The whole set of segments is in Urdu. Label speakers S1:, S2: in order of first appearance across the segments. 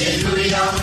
S1: پرچم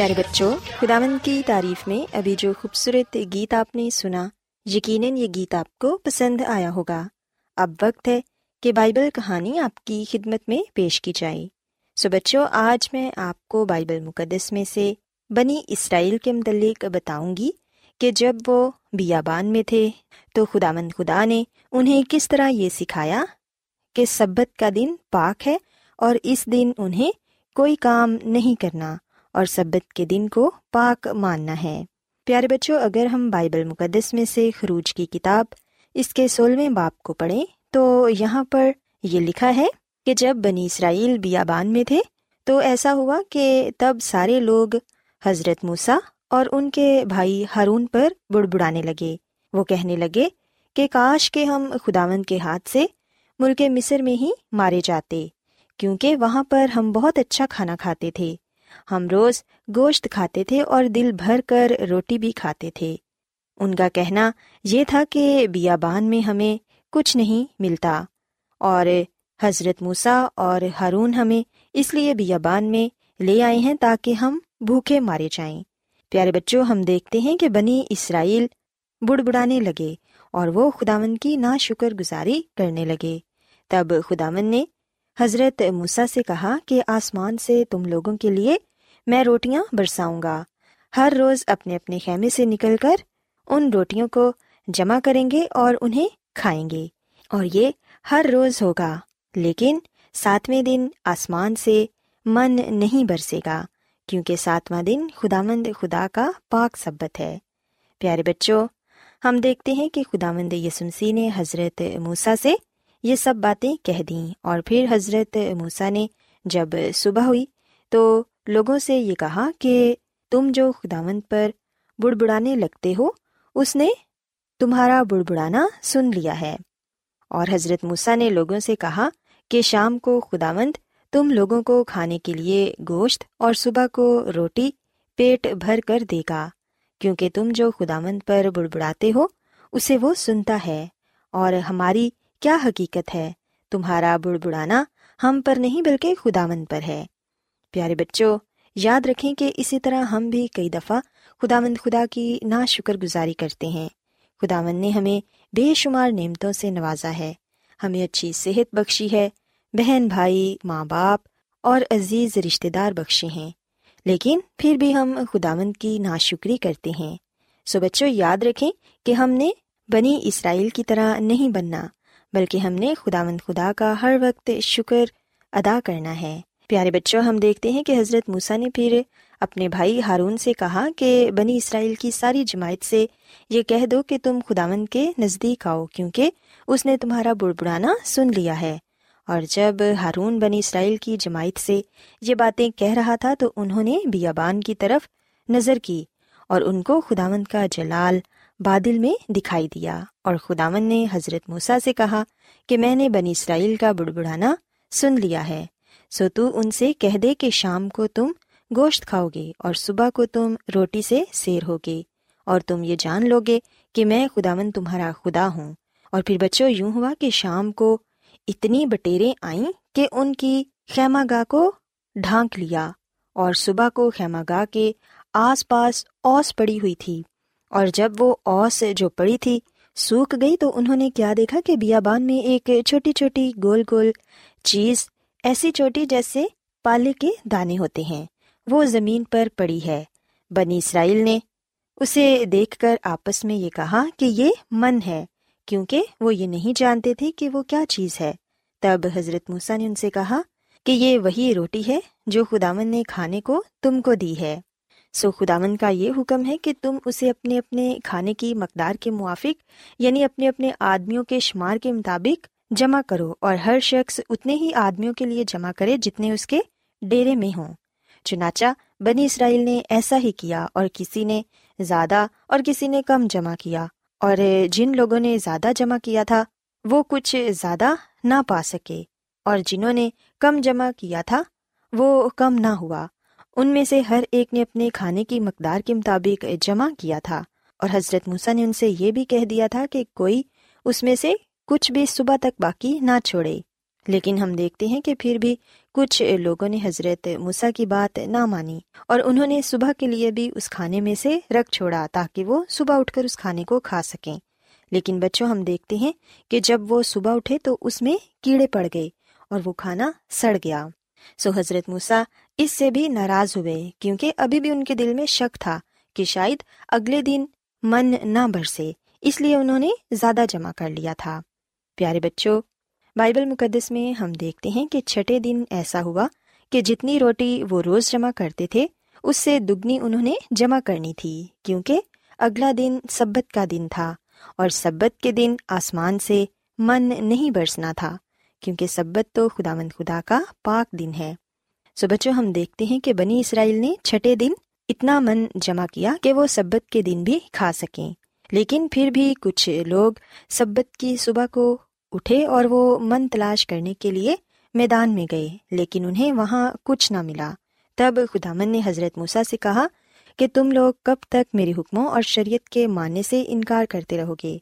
S2: پیارے بچوں خداون کی تعریف میں ابھی جو خوبصورت گیت آپ نے سنا، یقیناً یہ گیت آپ کو پسند آیا ہوگا۔ اب وقت ہے کہ بائبل کہانی آپ کی خدمت میں پیش کی جائے۔ سو بچوں، آج میں آپ کو بائبل مقدس میں سے بنی اسرائیل کے متعلق بتاؤں گی کہ جب وہ بیابان میں تھے تو خدا مند خدا نے انہیں کس طرح یہ سکھایا کہ سبت کا دن پاک ہے اور اس دن انہیں کوئی کام نہیں کرنا۔ اور سبت کے دن کو پاک ماننا ہے۔ پیارے بچوں، اگر ہم بائبل مقدس میں سے خروج کی کتاب اس کے سولہویں باپ کو پڑھیں، تو یہاں پر یہ لکھا ہے کہ جب بنی اسرائیل بیابان میں تھے، تو ایسا ہوا کہ تب سارے لوگ حضرت موسا اور ان کے بھائی ہارون پر بڑ بڑانے لگے۔ وہ کہنے لگے کہ کاش کے ہم خداون کے ہاتھ سے ملک مصر میں ہی مارے جاتے، کیونکہ وہاں پر ہم بہت اچھا کھانا کھاتے تھے۔ ہم روز گوشت کھاتے تھے اور دل بھر کر روٹی بھی کھاتے تھے۔ ان کا کہنا یہ تھا کہ بیابان میں ہمیں کچھ نہیں ملتا اور حضرت موسا اور ہارون ہمیں اس لیے بیابان میں لے آئے ہیں تاکہ ہم بھوکے مارے جائیں۔ پیارے بچوں، ہم دیکھتے ہیں کہ بنی اسرائیل بڑ بڑانے لگے اور وہ خداون کی نا شکر گزاری کرنے لگے۔ تب خداون نے حضرت موسا سے کہا کہ آسمان سے تم لوگوں کے لیے میں روٹیاں برساؤں گا۔ ہر روز اپنے اپنے خیمے سے نکل کر ان روٹیوں کو جمع کریں گے اور انہیں کھائیں گے اور یہ ہر روز ہوگا، لیکن ساتویں دن آسمان سے من نہیں برسے گا، کیونکہ ساتواں دن خدا مند خدا کا پاک سبت ہے۔ پیارے بچوں، ہم دیکھتے ہیں کہ خدا مند یسمسی نے حضرت موسا سے یہ سب باتیں کہہ دیں۔ اور پھر حضرت موسا نے جب صبح ہوئی تو لوگوں سے یہ کہا کہ تم جو خداوند پر بڑ بڑانے لگتے ہو، اس نے تمہارا بڑ بڑانا سن لیا ہے۔ اور حضرت موسا نے لوگوں سے کہا کہ شام کو خداوند تم لوگوں کو کھانے کے لیے گوشت اور صبح کو روٹی پیٹ بھر کر دے گا، کیونکہ تم جو خداوند پر بڑبڑاتے ہو، اسے وہ سنتا ہے۔ اور ہماری کیا حقیقت ہے؟ تمہارا بڑ بڑانا ہم پر نہیں بلکہ خدا مند پر ہے۔ پیارے بچوں، یاد رکھیں کہ اسی طرح ہم بھی کئی دفعہ خدا مند خدا کی نا شکر گزاری کرتے ہیں۔ خدا مند نے ہمیں بے شمار نعمتوں سے نوازا ہے۔ ہمیں اچھی صحت بخشی ہے، بہن بھائی، ماں باپ اور عزیز رشتے دار بخشے ہیں۔ لیکن پھر بھی ہم خدا مند کی نا شکری کرتے ہیں۔ سو بچوں، یاد رکھیں کہ ہم نے بنی اسرائیل کی طرح نہیں بننا۔ بلکہ ہم نے خدا مند خدا کا ہر وقت شکر ادا کرنا ہے۔ پیارے بچوں، ہم دیکھتے ہیں کہ حضرت موسا نے پھر اپنے بھائی ہارون سے کہا کہ بنی اسرائیل کی ساری جماعت سے یہ کہہ دو کہ تم خداوند کے نزدیک آؤ، کیونکہ اس نے تمہارا بڑ بڑانا سن لیا ہے۔ اور جب ہارون بنی اسرائیل کی جماعت سے یہ باتیں کہہ رہا تھا تو انہوں نے بیابان کی طرف نظر کی اور ان کو خداوند کا جلال بادل میں دکھائی دیا اور خداون نے حضرت موسا سے کہا کہ میں نے بنی اسرائیل کا بڑبڑانا سن لیا ہے، سو تو ان سے کہہ دے کہ شام کو تم گوشت کھاؤ گے اور صبح کو تم روٹی سے سیر ہوگے اور تم یہ جان لو گے کہ میں خداون تمہارا خدا ہوں۔ اور پھر بچوں، یوں ہوا کہ شام کو اتنی بٹیریں آئیں کہ ان کی خیمہ گاہ کو ڈھانک لیا اور صبح کو خیمہ گاہ کے آس پاس اوس پڑی ہوئی تھی۔ اور جب وہ اوس جو پڑی تھی سوکھ گئی تو انہوں نے کیا دیکھا کہ بیابان میں ایک چھوٹی چھوٹی گول گول چیز ایسی چھوٹی جیسے پالے کے دانے ہوتے ہیں۔ وہ زمین پر پڑی ہے۔ بنی اسرائیل نے اسے دیکھ کر آپس میں یہ کہا کہ یہ من ہے، کیونکہ وہ یہ نہیں جانتے تھے کہ وہ کیا چیز ہے۔ تب حضرت موسا نے ان سے کہا کہ یہ وہی روٹی ہے جو خدامن نے کھانے کو تم کو دی ہے۔ سو خداون کا یہ حکم ہے کہ تم اسے اپنے اپنے کھانے کی مقدار کے موافق یعنی اپنے اپنے آدمیوں کے شمار کے مطابق جمع کرو اور ہر شخص اتنے ہی آدمیوں کے لیے جمع کرے جتنے اس کے ڈیرے میں ہوں۔ چنانچہ بنی اسرائیل نے ایسا ہی کیا اور کسی نے زیادہ اور کسی نے کم جمع کیا، اور جن لوگوں نے زیادہ جمع کیا تھا وہ کچھ زیادہ نہ پا سکے، اور جنہوں نے کم جمع کیا تھا وہ کم نہ ہوا۔ ان میں سے ہر ایک نے اپنے کھانے کی مقدار کے مطابق جمع کیا تھا۔ اور حضرت موسا نے ان سے یہ بھی کہہ دیا تھا کہ کوئی اس میں سے کچھ بھی صبح تک باقی نہ چھوڑے۔ لیکن ہم دیکھتے ہیں کہ پھر بھی کچھ لوگوں نے حضرت موسا کی بات نہ مانی اور انہوں نے صبح کے لیے بھی اس کھانے میں سے رکھ چھوڑا تاکہ وہ صبح اٹھ کر اس کھانے کو کھا سکیں۔ لیکن بچوں، ہم دیکھتے ہیں کہ جب وہ صبح اٹھے تو اس میں کیڑے پڑ گئے اور وہ کھانا سڑ گیا۔ سو حضرت موسا اس سے بھی ناراض ہوئے کیونکہ ابھی بھی ان کے دل میں شک تھا کہ شاید اگلے دن من نہ برسے، اس لیے انہوں نے زیادہ جمع کر لیا تھا۔ پیارے بچوں، بائبل مقدس میں ہم دیکھتے ہیں کہ چھٹے دن ایسا ہوا کہ جتنی روٹی وہ روز جمع کرتے تھے، اس سے دگنی انہوں نے جمع کرنی تھی کیونکہ اگلا دن سبت کا دن تھا اور سبت کے دن آسمان سے من نہیں برسنا تھا کیونکہ سبت تو خدا مند خدا کا پاک دن ہے۔ سو بچوں، ہم دیکھتے ہیں کہ بنی اسرائیل نے چھٹے دن اتنا من جمع کیا کہ وہ سبت کے دن بھی کھا سکیں۔ لیکن پھر بھی کچھ لوگ سبت کی صبح کو اٹھے اور وہ من تلاش کرنے کے لیے میدان میں گئے، لیکن انہیں وہاں کچھ نہ ملا۔ تب خدا من نے حضرت موسا سے کہا کہ تم لوگ کب تک میرے حکموں اور شریعت کے ماننے سے انکار کرتے رہو گے؟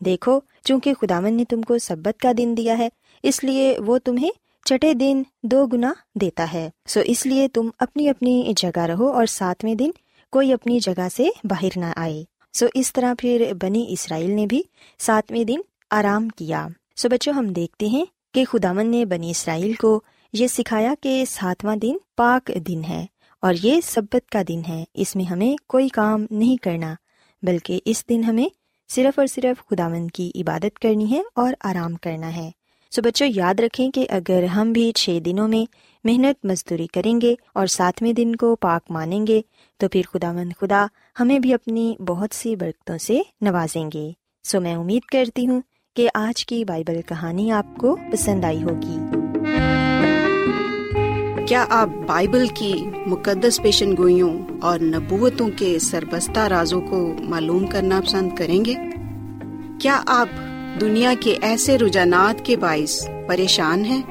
S2: دیکھو، چونکہ خدامن نے تم کو سبت کا دن دیا ہے، اس لیے وہ تمہیں چٹے دن دو گنا دیتا ہے۔ سو اس لیے تم اپنی اپنی جگہ رہو اور ساتویں دن کوئی اپنی جگہ سے باہر نہ آئے۔ سو اس طرح پھر بنی اسرائیل نے بھی ساتویں دن آرام کیا۔ سو بچوں، ہم دیکھتے ہیں کہ خدامن نے بنی اسرائیل کو یہ سکھایا کہ ساتواں دن پاک دن ہے اور یہ سبت کا دن ہے۔ اس میں ہمیں کوئی کام نہیں کرنا، بلکہ اس دن ہمیں صرف اور صرف خداوند کی عبادت کرنی ہے اور آرام کرنا ہے۔ سو بچوں، یاد رکھیں کہ اگر ہم بھی چھ دنوں میں محنت مزدوری کریں گے اور ساتویں دن کو پاک مانیں گے، تو پھر خدا مند خدا ہمیں بھی اپنی بہت سی برکتوں سے نوازیں گے۔ سو میں امید کرتی ہوں کہ آج کی بائبل کہانی آپ کو پسند آئی ہوگی۔
S3: کیا آپ بائبل کی مقدس پیشن گوئیوں اور نبوتوں کے سربستہ رازوں کو معلوم کرنا پسند کریں گے؟ کیا آپ دنیا کے ایسے رجحانات کے باعث پریشان ہیں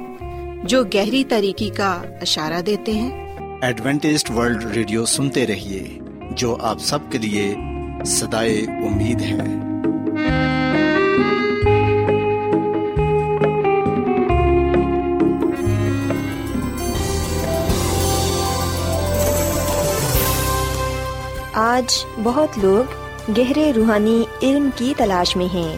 S3: جو گہری طریقے کا اشارہ دیتے ہیں۔
S4: ایڈوینٹسڈ ورلڈ ریڈیو سنتے رہیے جو آپ سب کے لیے صدائے امید ہے
S2: آج بہت لوگ گہرے روحانی علم کی تلاش میں ہیں۔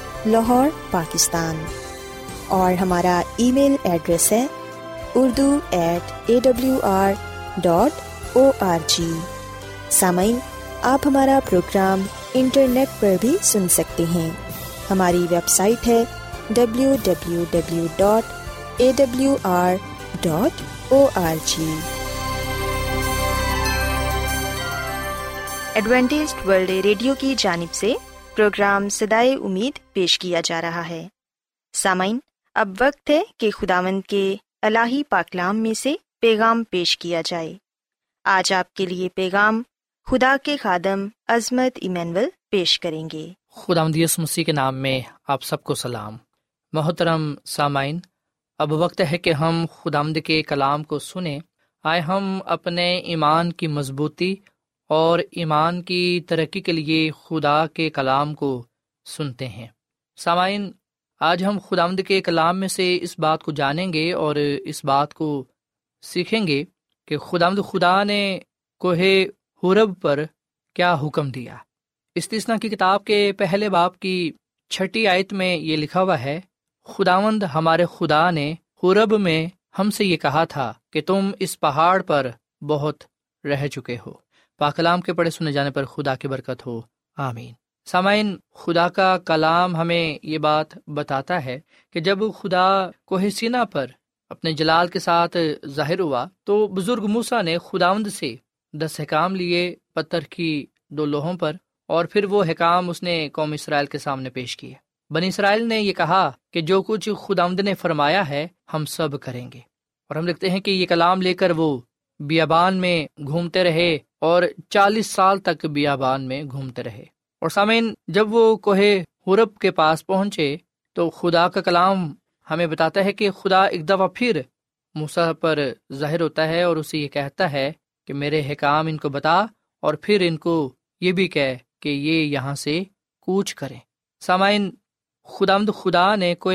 S2: لاہور، پاکستان۔ اور ہمارا ای میل ایڈریس ہے Urdu at A W R dot O R G. سامعین، آپ ہمارا پروگرام انٹرنیٹ پر بھی سن سکتے ہیں۔ ہماری ویب سائٹ ہے W W W dot A W R dot O R G. Adventist World Radio کی جانب سے پروگرام سدائے امید پیش کیا جا رہا ہے۔ سامعین، اب وقت ہے کہ خداوند کے الہی پاکلام میں سے پیغام پیش کیا جائے۔ آج آپ کے لیے پیغام خدا کے خادم عظمت ایمینول پیش کریں گے۔
S5: خدا مدیس مسیح کے نام میں آپ سب کو سلام۔ محترم سامعین، اب وقت ہے کہ ہم خدا کے کلام کو سنیں۔ آئے ہم اپنے ایمان کی مضبوطی اور ایمان کی ترقی کے لیے خدا کے کلام کو سنتے ہیں۔ سامعین، آج ہم خدا کے کلام میں سے اس بات کو جانیں گے اور اس بات کو سیکھیں گے کہ خدا خدا نے کوہ حرب پر کیا حکم دیا۔ استثنا کی کتاب کے پہلے باپ کی چھٹی آیت میں یہ لکھا ہوا ہے، خداوند ہمارے خدا نے حرب میں ہم سے یہ کہا تھا کہ تم اس پہاڑ پر بہت رہ چکے ہو۔ پاکلام کے پڑھے سنے جانے پر خدا کی برکت ہو۔ آمین۔ سامعین، خدا کا کلام ہمیں یہ بات بتاتا ہے کہ جب خدا کوہ سینا پر اپنے جلال کے ساتھ ظاہر ہوا تو بزرگ موسا نے خداوند سے دس حکام لیے، پتھر کی دو لوہوں پر، اور پھر وہ حکام اس نے قوم اسرائیل کے سامنے پیش کیے۔ بنی اسرائیل نے یہ کہا کہ جو کچھ خداوند نے فرمایا ہے، ہم سب کریں گے۔ اور ہم دیکھتے ہیں کہ یہ کلام لے کر وہ بیابان میں گھومتے رہے۔ اور چالیس سال تک بیابان میں گھومتے رہے۔ اور سامعین، جب وہ کوہ حرب کے پاس پہنچے تو خدا کا کلام ہمیں بتاتا ہے کہ خدا ایک دفعہ پھر موسا پر ظاہر ہوتا ہے اور اسے یہ کہتا ہے کہ میرے حکام ان کو بتا اور پھر ان کو یہ بھی کہ یہ یہاں سے کوچ کریں۔ سامعین خدامد خدا نے کوہ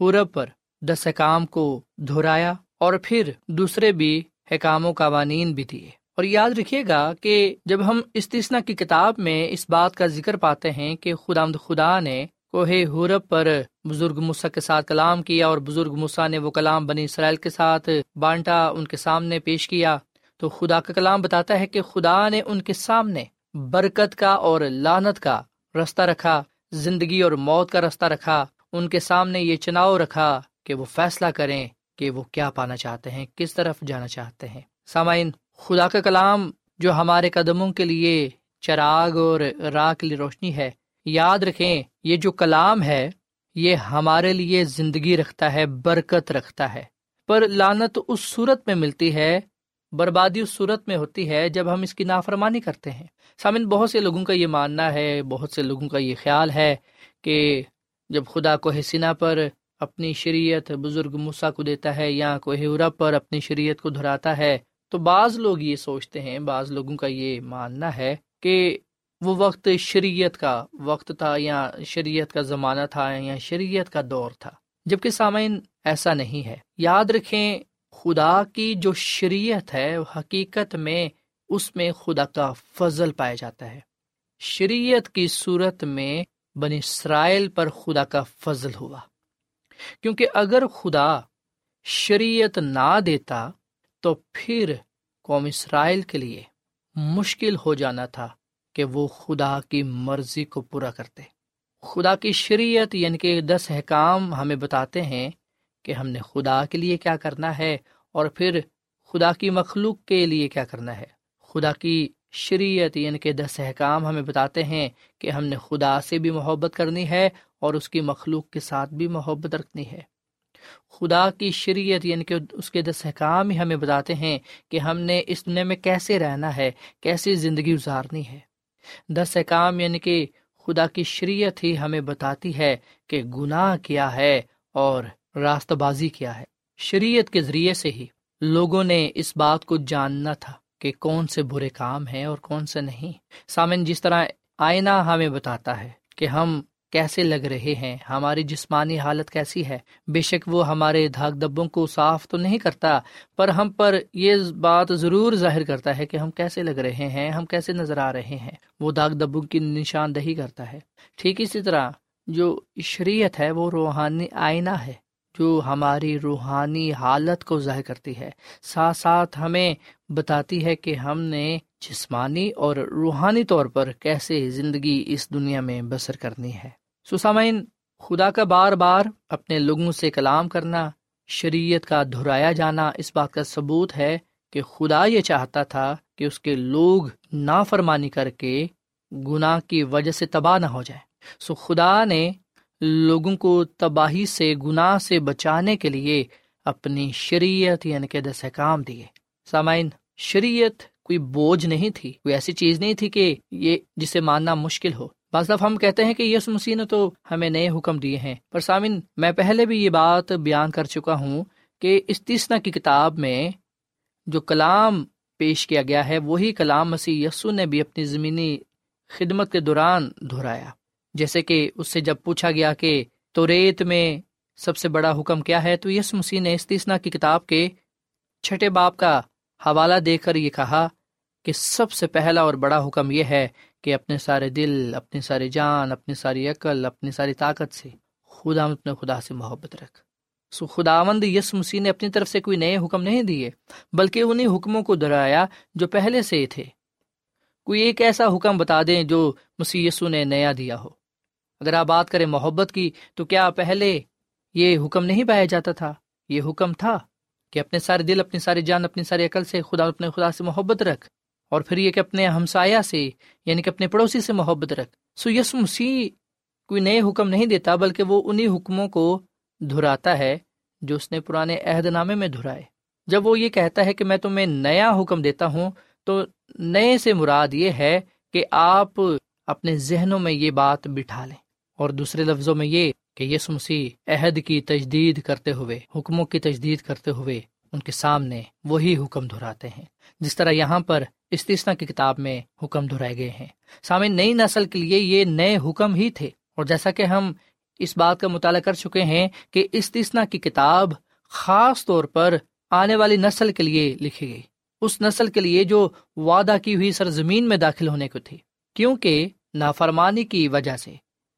S5: حورب پر دس حکام کو دہرایا اور پھر دوسرے بھی حکام و قوانین بھی دیے۔ اور یاد رکھیے گا کہ جب ہم استثنا کی کتاب میں اس بات کا ذکر پاتے ہیں کہ خدا خدا نے کوہ حورب پر بزرگ مسا کے ساتھ کلام کیا اور بزرگ مسا نے وہ کلام بنی اسرائیل کے ساتھ بانٹا، ان کے سامنے پیش کیا۔ تو خدا کا کلام بتاتا ہے کہ خدا نے ان کے سامنے برکت کا اور لانت کا رستہ رکھا، زندگی اور موت کا رستہ رکھا، ان کے سامنے یہ چناؤ رکھا کہ وہ فیصلہ کریں کہ وہ کیا پانا چاہتے ہیں، کس طرف جانا چاہتے ہیں۔ سامعین خدا کا کلام جو ہمارے قدموں کے لیے چراغ اور راہ کے لیے روشنی ہے۔ یاد رکھیں، یہ جو کلام ہے، یہ ہمارے لیے زندگی رکھتا ہے، برکت رکھتا ہے۔ پر لانت اس صورت میں ملتی ہے، بربادی اس صورت میں ہوتی ہے جب ہم اس کی نافرمانی کرتے ہیں۔ سامن بہت سے لوگوں کا یہ ماننا ہے، بہت سے لوگوں کا یہ خیال ہے کہ جب خدا کو حسینہ پر اپنی شریعت بزرگ مسا کو دیتا ہے یا کوئی عرب پر اپنی شریعت کو دہراتا ہے تو بعض لوگ یہ سوچتے ہیں، بعض لوگوں کا یہ ماننا ہے کہ وہ وقت شریعت کا وقت تھا یا شریعت کا زمانہ تھا یا شریعت کا دور تھا۔ جبکہ سامعین ایسا نہیں ہے۔ یاد رکھیں، خدا کی جو شریعت ہے حقیقت میں اس میں خدا کا فضل پایا جاتا ہے۔ شریعت کی صورت میں بنی اسرائیل پر خدا کا فضل ہوا۔ کیونکہ اگر خدا شریعت نہ دیتا تو پھر قوم اسرائیل کے لیے مشکل ہو جانا تھا کہ وہ خدا کی مرضی کو پورا کرتے۔ خدا کی شریعت یعنی کہ دس احکام ہمیں بتاتے ہیں کہ ہم نے خدا کے لیے کیا کرنا ہے اور پھر خدا کی مخلوق کے لیے کیا کرنا ہے۔ خدا کی شریعت یعنی کہ دس احکام ہمیں بتاتے ہیں کہ ہم نے خدا سے بھی محبت کرنی ہے اور اس کی مخلوق کے ساتھ بھی محبت رکھنی ہے۔ خدا کی شریعت یعنی کہ اس کے دس احکام ہی ہمیں بتاتے ہیں کہ ہم نے اس دنیا میں کیسے رہنا ہے، کیسی زندگی گزارنی ہے۔ دس احکام یعنی کہ خدا کی شریعت ہی ہمیں بتاتی ہے کہ گناہ کیا ہے اور راست بازی کیا ہے۔ شریعت کے ذریعے سے ہی لوگوں نے اس بات کو جاننا تھا کہ کون سے برے کام ہیں اور کون سے نہیں۔ سامن، جس طرح آئینہ ہمیں بتاتا ہے کہ ہم کیسے لگ رہے ہیں؟ ہماری جسمانی حالت کیسی ہے؟ بے شک وہ ہمارے دھاگ دبوں کو صاف تو نہیں کرتا، پر ہم پر یہ بات ضرور ظاہر کرتا ہے کہ ہم کیسے لگ رہے ہیں، ہم کیسے نظر آ رہے ہیں۔ وہ داغ دبوں کی نشاندہی کرتا ہے۔ ٹھیک اسی طرح، جو شریعت ہے، وہ روحانی آئینہ ہے، جو ہماری روحانی حالت کو ظاہر کرتی ہے۔ ساتھ ساتھ ہمیں بتاتی ہے کہ ہم نے جسمانی اور روحانی طور پر کیسے زندگی اس دنیا میں بسر کرنی ہے۔ سسامین، خدا کا بار بار اپنے لوگوں سے کلام کرنا، شریعت کا دہرایا جانا، اس بات کا ثبوت ہے کہ خدا یہ چاہتا تھا کہ اس کے لوگ نافرمانی کر کے گناہ کی وجہ سے تباہ نہ ہو جائے سو خدا نے لوگوں کو تباہی سے، گناہ سے بچانے کے لیے اپنی شریعت یعنی کہ دس کام دیے۔ سامعین، شریعت کوئی بوجھ نہیں تھی، کوئی ایسی چیز نہیں تھی کہ یہ، جسے ماننا مشکل ہو۔ بعض دفعہ ہم کہتے ہیں کہ یس مسیح نے تو ہمیں نئے حکم دیے ہیں، پر سامن میں پہلے بھی یہ بات بیان کر چکا ہوں کہ استثنا کی کتاب میں جو کلام پیش کیا گیا ہے، وہی کلام مسیح یسو نے بھی اپنی زمینی خدمت کے دوران دہرایا۔ جیسے کہ اس سے جب پوچھا گیا کہ تو ریت میں سب سے بڑا حکم کیا ہے، تو یس مسیح نے استثنا کی کتاب کے چھٹے باپ کا حوالہ دے کر یہ کہا کہ سب سے پہلا اور بڑا حکم یہ ہے کہ اپنے سارے دل، اپنی ساری جان، اپنی ساری عقل، اپنی ساری طاقت سے خدا اپنے خدا سے محبت رکھ۔ سو خدا مند یس مسیح نے اپنی طرف سے کوئی نئے حکم نہیں دیے، بلکہ انہیں حکموں کو دہرایا جو پہلے سے ہی تھے۔ کوئی ایک ایسا حکم بتا دیں جو مسی یسو نے نیا دیا ہو۔ اگر آپ بات کریں محبت کی، تو کیا پہلے یہ حکم نہیں پایا جاتا تھا؟ یہ حکم تھا کہ اپنے سارے دل، اپنی ساری جان، اپنی ساری عقل سے خدا اپنے خدا سے محبت رکھ۔ اور پھر یہ کہ اپنے ہمسایا سے یعنی کہ اپنے پڑوسی سے محبت رکھ۔ سو یس مسیح کوئی نئے حکم نہیں دیتا، بلکہ وہ انہیں حکموں کو دہراتا ہے جو اس نے پرانے عہد نامے میں دہرائے جب وہ یہ کہتا ہے کہ میں تمہیں نیا حکم دیتا ہوں، تو نئے سے مراد یہ ہے کہ آپ اپنے ذہنوں میں یہ بات بٹھا لیں۔ اور دوسرے لفظوں میں یہ کہ یس مسیح عہد کی تجدید کرتے ہوئے، حکموں کی تجدید کرتے ہوئے ان کے سامنے وہی حکم دہراتے ہیں، جس طرح یہاں پر استثنا کی کتاب میں حکم دہرائے گئے ہیں۔ سامنے نئی نسل کے لیے یہ نئے حکم ہی تھے، اور جیسا کہ ہم اس بات کا مطالعہ کر چکے ہیں کہ استثنا کی کتاب خاص طور پر آنے والی نسل کے لیے لکھی گئی۔ اس نسل کے لیے جو وعدہ کی ہوئی سرزمین میں داخل ہونے کو تھی، کیونکہ نافرمانی کی وجہ سے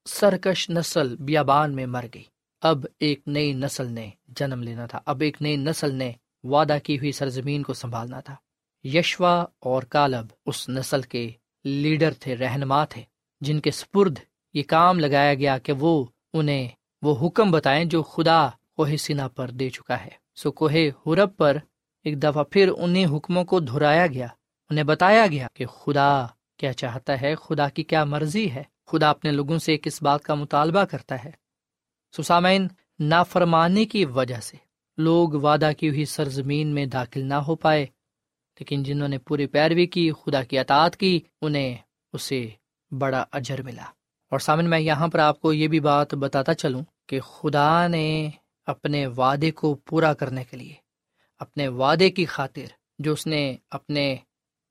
S5: سرکش نسل بیابان میں مر گئی۔ اب ایک نئی نسل نے جنم لینا تھا، اب ایک نئی نسل نے وعدہ کی ہوئی سرزمین کو سنبھالنا تھا۔ یشوا اور کالب اس نسل کے لیڈر تھے، رہنما تھے، جن کے سپرد یہ کام لگایا گیا کہ وہ انہیں وہ حکم بتائیں جو خدا کوہ سینا پر دے چکا ہے۔ سو کوہ حرب پر ایک دفعہ پھر انہیں حکموں کو دہرایا گیا، انہیں بتایا گیا کہ خدا کیا چاہتا ہے، خدا کی کیا مرضی ہے۔ خدا اپنے لوگوں سے کس بات کا مطالبہ کرتا ہے۔ سسامین نافرمانے کی وجہ سے لوگ وعدہ کی ہوئی سرزمین میں داخل نہ ہو پائے۔ لیکن جنہوں نے پوری پیروی کی، خدا کی اطاعت کی، انہیں اسے بڑا اجر ملا۔ اور سامن، میں یہاں پر آپ کو یہ بھی بات بتاتا چلوں کہ خدا نے اپنے وعدے کو پورا کرنے کے لیے، اپنے وعدے کی خاطر جو اس نے اپنے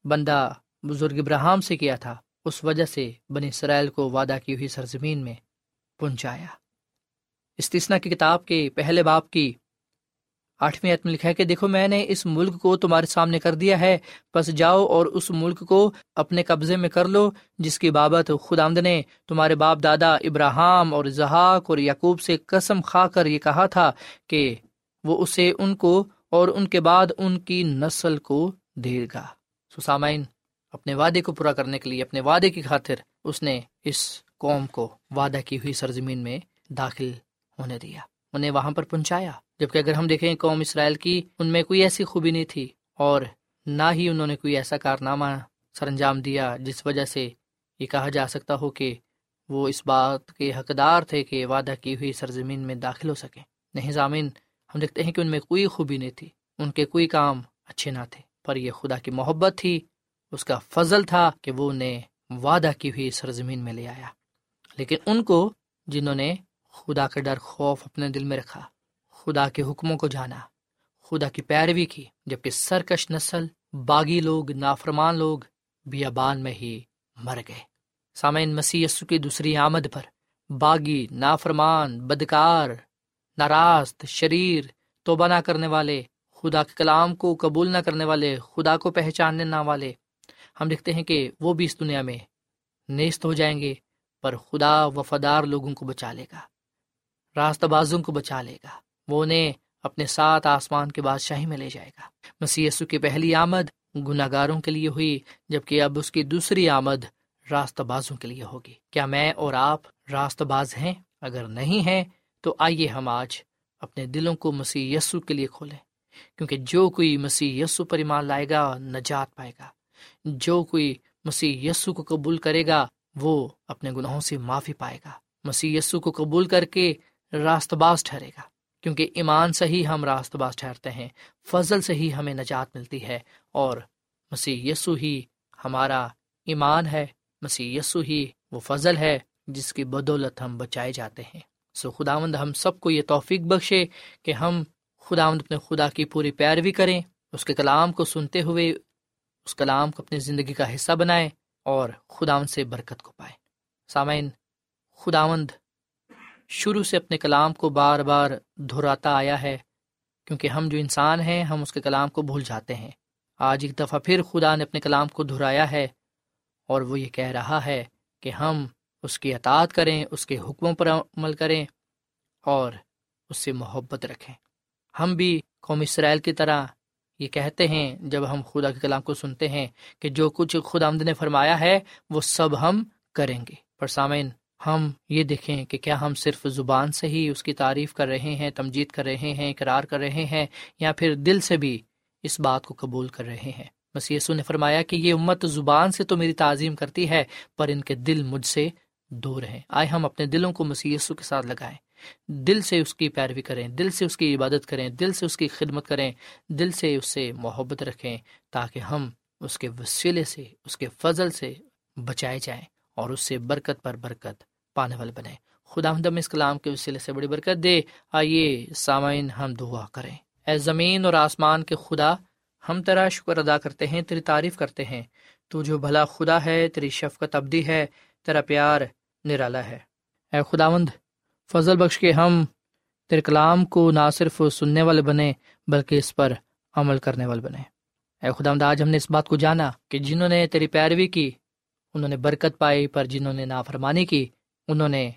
S5: بندہ بزرگ ابراہم سے کیا تھا، اس وجہ سے بنی اسرائیل کو وعدہ کی ہوئی سرزمین میں پہنچایا۔ استثنا کی کتاب کے پہلے باپ کی آٹھویں عتم لکھا ہے کہ دیکھو میں نے اس ملک کو تمہارے سامنے کر دیا ہے بس جاؤ اور اس ملک کو اپنے قبضے میں کر لو، جس کی بابت خدا نے تمہارے باپ دادا ابراہم اور زحاق اور یعقوب سے قسم کھا کر یہ کہا تھا کہ وہ اسے ان کو اور ان کے بعد ان کی نسل کو دے گا۔ سسامین اپنے وعدے کو پورا کرنے کے لیے، اپنے وعدے کی خاطر اس نے اس قوم کو وعدہ کی ہوئی سرزمین میں داخل ہونے دیا۔ انہیں وہاں پر پہنچایا، جبکہ اگر ہم دیکھیں قوم اسرائیل کی، ان میں کوئی ایسی خوبی نہیں تھی، اور نہ ہی انہوں نے کوئی ایسا کارنامہ سر انجام دیا جس وجہ سے یہ کہا جا سکتا ہو کہ وہ اس بات کے حقدار تھے کہ وعدہ کی ہوئی سرزمین میں داخل ہو سکیں۔ نہیں ضامین ہم دیکھتے ہیں کہ ان میں کوئی خوبی نہیں تھی، ان کے کوئی کام اچھے نہ تھے، پر یہ خدا کی محبت تھی، اس کا فضل تھا کہ وہ انہیں وعدہ کی ہوئی سرزمین میں لے آیا۔ لیکن ان کو جنہوں نے خدا کا ڈر خوف اپنے دل میں رکھا، خدا کے حکموں کو جانا، خدا کی پیروی کی، جبکہ سرکش نسل، باغی لوگ، نافرمان لوگ بیابان میں ہی مر گئے۔ سامعین، مسیح کی دوسری آمد پر باغی، نافرمان، بدکار ناراست شریر، توبہ نہ کرنے والے، خدا کے کلام کو قبول نہ کرنے والے، خدا کو پہچاننے نہ والے، ہم دیکھتے ہیں کہ وہ بھی اس دنیا میں نیست ہو جائیں گے، پر خدا وفادار لوگوں کو بچا لے گا۔ راستہ بازوں کو بچا لے گا۔ وہ انہیں اپنے ساتھ آسمان کے بادشاہی میں لے جائے گا۔ مسی کی پہلی آمد گناہ گاروں کے لیے ہوئی، جبکہ اب اس کی دوسری آمد راستہ بازوں کے لیے ہوگی۔ کیا میں اور آپ راست باز ہیں؟ اگر نہیں ہیں، تو آئیے ہم آج اپنے دلوں کو مسیح یسو کے لیے کھولیں۔ کیونکہ جو کوئی مسیح یسو پر ایمان لائے گا، نجات پائے گا۔ جو کوئی مسیح یسو کو قبول کرے گا، وہ اپنے گناہوں سے معافی پائے گا۔ مسیح یسو کو قبول کر کے راست باز ٹھہرے گا۔ کیونکہ ایمان سے ہی ہم راست باز ٹھہرتے ہیں، فضل سے ہی ہمیں نجات ملتی ہے، اور مسیح یسو ہی ہمارا ایمان ہے، مسیح یسو ہی وہ فضل ہے جس کی بدولت ہم بچائے جاتے ہیں۔ سو خدا مند ہم سب کو یہ توفیق بخشے کہ ہم خدا مند اپنے خدا کی پوری پیروی کریں، اس کے کلام کو سنتے ہوئے، اس کلام کو اپنی زندگی کا حصہ بنائیں اور خدا سے برکت کو پائیں۔ سامعین، خداوند شروع سے اپنے کلام کو بار بار دہراتا آیا ہے۔ کیونکہ ہم جو انسان ہیں، ہم اس کے کلام کو بھول جاتے ہیں۔ آج ایک دفعہ پھر خدا نے اپنے کلام کو دہرایا ہے اور وہ یہ کہہ رہا ہے کہ ہم اس کی اطاعت کریں، اس کے حکموں پر عمل کریں اور اس سے محبت رکھیں۔ ہم بھی قوم اسرائیل کی طرح یہ کہتے ہیں، جب ہم خدا کے کلام کو سنتے ہیں کہ جو کچھ خدا آمد نے فرمایا ہے، وہ سب ہم کریں گے۔ پر سامعین ہم یہ دیکھیں کہ کیا ہم صرف زبان سے ہی اس کی تعریف کر رہے ہیں، تمجید کر رہے ہیں، اقرار کر رہے ہیں، یا پھر دل سے بھی اس بات کو قبول کر رہے ہیں؟ بس یسو نے فرمایا کہ یہ امت زبان سے تو میری تعظیم کرتی ہے، پر ان کے دل مجھ سے دور ہیں۔ آئے ہم اپنے دلوں کو یسو کے ساتھ لگائیں۔ دل سے اس کی پیروی کریں، دل سے اس کی عبادت کریں، دل سے اس کی خدمت کریں، دل سے اس سے محبت رکھیں، تاکہ ہم اس کے وسیلے سے، اس کے فضل سے بچائے جائیں۔ اور اس سے برکت پر برکت پانے والے بنے۔ خدا ہم اس کلام کے وسیلے سے بڑی برکت دے۔ آئیے سامعین ہم دعا کریں۔ اے زمین اور آسمان کے خدا، ہم تیرا شکر ادا کرتے ہیں، تیری تعریف کرتے ہیں۔ تو جو بھلا خدا ہے، تیری شفقت ابدی ہے، تیرا پیار نرالا ہے۔ اے خداوند، فضل بخش کے ہم تیرے کلام کو نہ صرف سننے والے بنے، بلکہ اس پر عمل کرنے والے بنے۔ اے خداوند، آج ہم نے اس بات کو جانا کہ جنہوں نے تیری پیروی کی انہوں نے برکت پائی، پر جنہوں نے نافرمانی کی، انہوں نے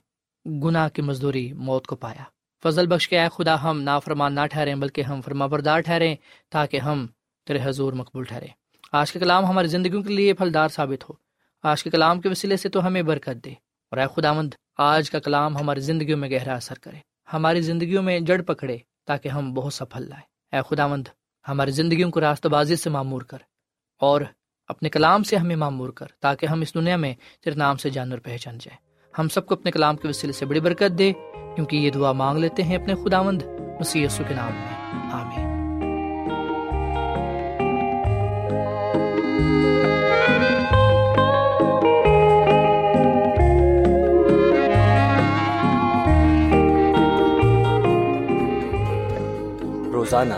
S5: گناہ کی مزدوری موت کو پایا۔ فضل بخش کے اے خدا، ہم نافرمان نہ ٹھہریں، بلکہ ہم فرما بردار ٹھہریں تاکہ ہم تیرے حضور مقبول ٹھہرے آج کے کلام ہماری زندگیوں کے لیے پھلدار ثابت ہو۔ آج کے کلام کے وسیلے سے تو ہمیں برکت دے۔ اور اے خدا مند آج کا کلام ہماری زندگیوں میں گہرا اثر کرے۔ ہماری زندگیوں میں جڑ پکڑے تاکہ ہم بہت سا پھل لائیں۔ اے خدا مند ہماری زندگیوں کو راستہ بازی سے معمور کر اور اپنے کلام سے ہمیں معمور کر، تاکہ ہم اس دنیا میں تیرے نام سے جانور پہچان جائیں۔ ہم سب کو اپنے کلام کے وسیلے سے بڑی برکت دے، کیونکہ یہ دعا مانگ لیتے ہیں اپنے خدا مند مسی کے نام میں۔ آمین۔
S6: روزانہ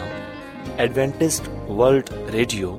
S6: ایڈوینٹسٹ ورلڈ ریڈیو